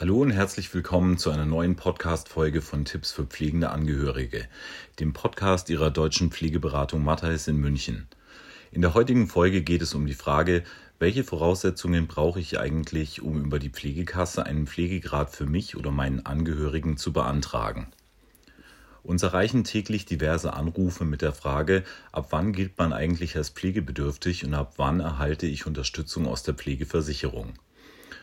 Hallo und herzlich willkommen zu einer neuen Podcast-Folge von Tipps für pflegende Angehörige, dem Podcast Ihrer deutschen Pflegeberatung Matthais in München. In der heutigen Folge geht es um die Frage, welche Voraussetzungen brauche ich eigentlich, um über die Pflegekasse einen Pflegegrad für mich oder meinen Angehörigen zu beantragen? Uns erreichen täglich diverse Anrufe mit der Frage, ab wann gilt man eigentlich als pflegebedürftig und ab wann erhalte ich Unterstützung aus der Pflegeversicherung.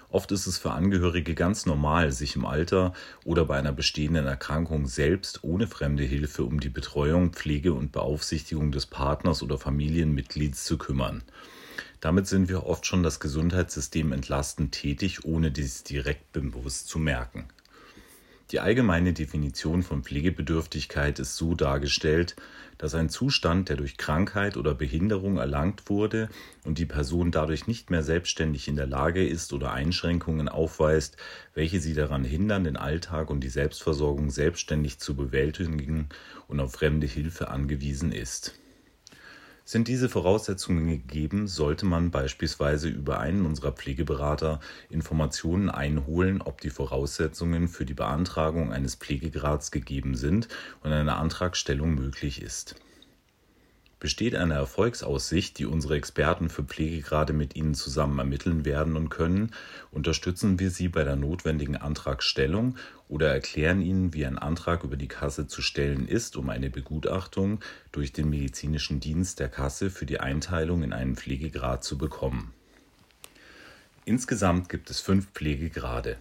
Oft ist es für Angehörige ganz normal, sich im Alter oder bei einer bestehenden Erkrankung selbst ohne fremde Hilfe um die Betreuung, Pflege und Beaufsichtigung des Partners oder Familienmitglieds zu kümmern. Damit sind wir oft schon das Gesundheitssystem entlastend tätig, ohne dies direkt bewusst zu merken. Die allgemeine Definition von Pflegebedürftigkeit ist so dargestellt, dass ein Zustand, der durch Krankheit oder Behinderung erlangt wurde und die Person dadurch nicht mehr selbstständig in der Lage ist oder Einschränkungen aufweist, welche sie daran hindern, den Alltag und die Selbstversorgung selbstständig zu bewältigen und auf fremde Hilfe angewiesen ist. Sind diese Voraussetzungen gegeben, sollte man beispielsweise über einen unserer Pflegeberater Informationen einholen, ob die Voraussetzungen für die Beantragung eines Pflegegrads gegeben sind und eine Antragstellung möglich ist. Besteht eine Erfolgsaussicht, die unsere Experten für Pflegegrade mit Ihnen zusammen ermitteln werden und können, unterstützen wir Sie bei der notwendigen Antragstellung oder erklären Ihnen, wie ein Antrag über die Kasse zu stellen ist, um eine Begutachtung durch den medizinischen Dienst der Kasse für die Einteilung in einen Pflegegrad zu bekommen. Insgesamt gibt es fünf Pflegegrade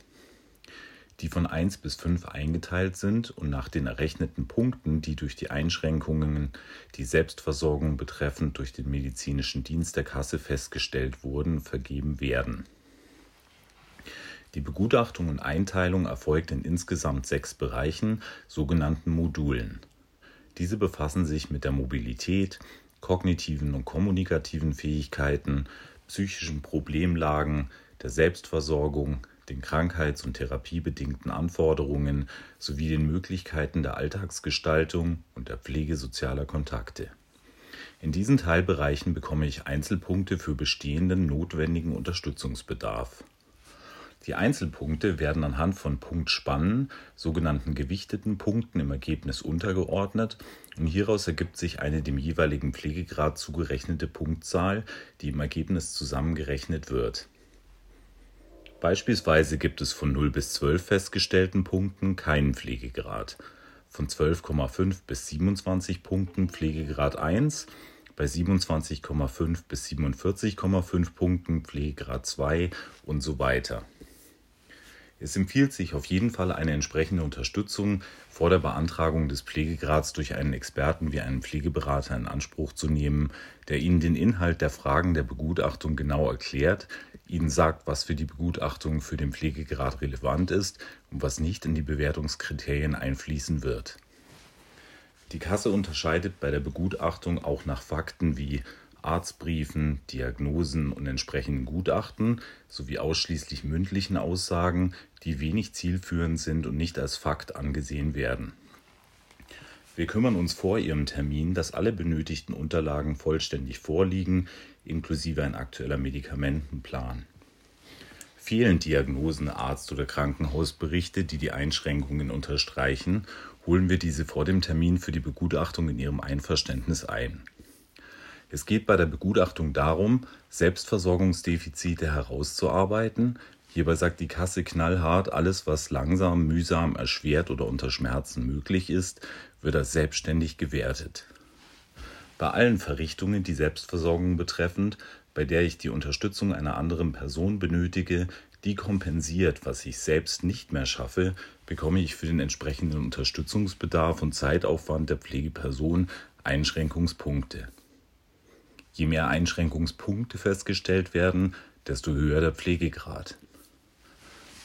die von 1 bis 5 eingeteilt sind und nach den errechneten Punkten, die durch die Einschränkungen, die Selbstversorgung betreffend durch den medizinischen Dienst der Kasse festgestellt wurden, vergeben werden. Die Begutachtung und Einteilung erfolgt in insgesamt sechs Bereichen, sogenannten Modulen. Diese befassen sich mit der Mobilität, kognitiven und kommunikativen Fähigkeiten, psychischen Problemlagen, der Selbstversorgung, den krankheits- und therapiebedingten Anforderungen sowie den Möglichkeiten der Alltagsgestaltung und der Pflege sozialer Kontakte. In diesen Teilbereichen bekomme ich Einzelpunkte für bestehenden notwendigen Unterstützungsbedarf. Die Einzelpunkte werden anhand von Punktspannen, sogenannten gewichteten Punkten im Ergebnis untergeordnet und hieraus ergibt sich eine dem jeweiligen Pflegegrad zugerechnete Punktzahl, die im Ergebnis zusammengerechnet wird. Beispielsweise gibt es von 0 bis 12 festgestellten Punkten keinen Pflegegrad, von 12,5 bis 27 Punkten Pflegegrad 1, bei 27,5 bis 47,5 Punkten Pflegegrad 2 und so weiter. Es empfiehlt sich auf jeden Fall eine entsprechende Unterstützung vor der Beantragung des Pflegegrads durch einen Experten wie einen Pflegeberater in Anspruch zu nehmen, der Ihnen den Inhalt der Fragen der Begutachtung genau erklärt, Ihnen sagt, was für die Begutachtung für den Pflegegrad relevant ist und was nicht in die Bewertungskriterien einfließen wird. Die Kasse unterscheidet bei der Begutachtung auch nach Fakten wie Arztbriefen, Diagnosen und entsprechenden Gutachten sowie ausschließlich mündlichen Aussagen, die wenig zielführend sind und nicht als Fakt angesehen werden. Wir kümmern uns vor Ihrem Termin, dass alle benötigten Unterlagen vollständig vorliegen, inklusive ein aktueller Medikamentenplan. Fehlen Diagnosen, Arzt- oder Krankenhausberichte, die die Einschränkungen unterstreichen, holen wir diese vor dem Termin für die Begutachtung in Ihrem Einverständnis ein. Es geht bei der Begutachtung darum, Selbstversorgungsdefizite herauszuarbeiten. Hierbei sagt die Kasse knallhart, alles, was langsam, mühsam, erschwert oder unter Schmerzen möglich ist, wird als selbstständig gewertet. Bei allen Verrichtungen, die Selbstversorgung betreffend, bei der ich die Unterstützung einer anderen Person benötige, die kompensiert, was ich selbst nicht mehr schaffe, bekomme ich für den entsprechenden Unterstützungsbedarf und Zeitaufwand der Pflegeperson Einschränkungspunkte. Je mehr Einschränkungspunkte festgestellt werden, desto höher der Pflegegrad.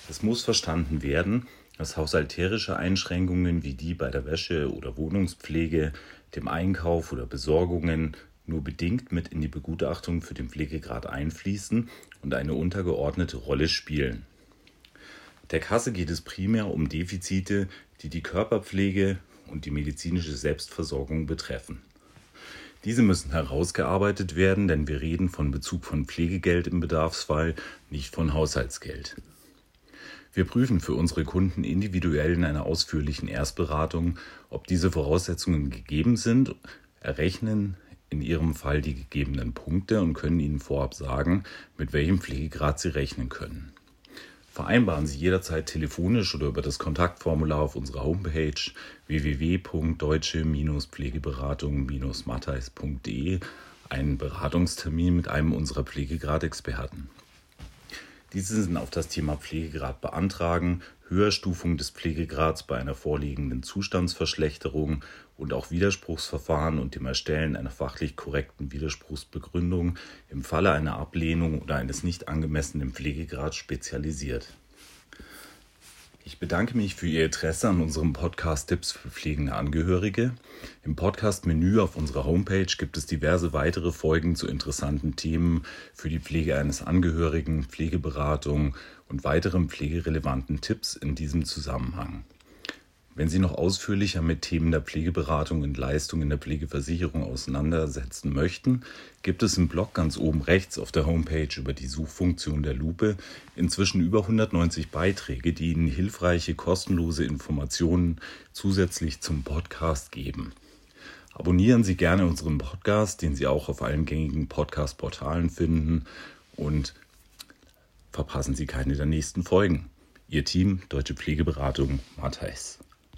Es muss verstanden werden, dass haushalterische Einschränkungen wie die bei der Wäsche oder Wohnungspflege, dem Einkauf oder Besorgungen nur bedingt mit in die Begutachtung für den Pflegegrad einfließen und eine untergeordnete Rolle spielen. Der Kasse geht es primär um Defizite, die die Körperpflege und die medizinische Selbstversorgung betreffen. Diese müssen herausgearbeitet werden, denn wir reden von Bezug von Pflegegeld im Bedarfsfall, nicht von Haushaltsgeld. Wir prüfen für unsere Kunden individuell in einer ausführlichen Erstberatung, ob diese Voraussetzungen gegeben sind, errechnen in Ihrem Fall die gegebenen Punkte und können Ihnen vorab sagen, mit welchem Pflegegrad Sie rechnen können. Vereinbaren Sie jederzeit telefonisch oder über das Kontaktformular auf unserer Homepage www.deutsche-pflegeberatung-matthais.de einen Beratungstermin mit einem unserer Pflegegradexperten. Diese sind auf das Thema Pflegegrad beantragen, Höherstufung des Pflegegrads bei einer vorliegenden Zustandsverschlechterung und auch Widerspruchsverfahren und dem Erstellen einer fachlich korrekten Widerspruchsbegründung im Falle einer Ablehnung oder eines nicht angemessenen Pflegegrads spezialisiert. Ich bedanke mich für Ihr Interesse an unserem Podcast Tipps für pflegende Angehörige. Im Podcast-Menü auf unserer Homepage gibt es diverse weitere Folgen zu interessanten Themen für die Pflege eines Angehörigen, Pflegeberatung und weiteren pflegerelevanten Tipps in diesem Zusammenhang. Wenn Sie noch ausführlicher mit Themen der Pflegeberatung und Leistung in der Pflegeversicherung auseinandersetzen möchten, gibt es im Blog ganz oben rechts auf der Homepage über die Suchfunktion der Lupe inzwischen über 190 Beiträge, die Ihnen hilfreiche, kostenlose Informationen zusätzlich zum Podcast geben. Abonnieren Sie gerne unseren Podcast, den Sie auch auf allen gängigen Podcast-Portalen finden und verpassen Sie keine der nächsten Folgen. Ihr Team Deutsche Pflegeberatung Matthijs.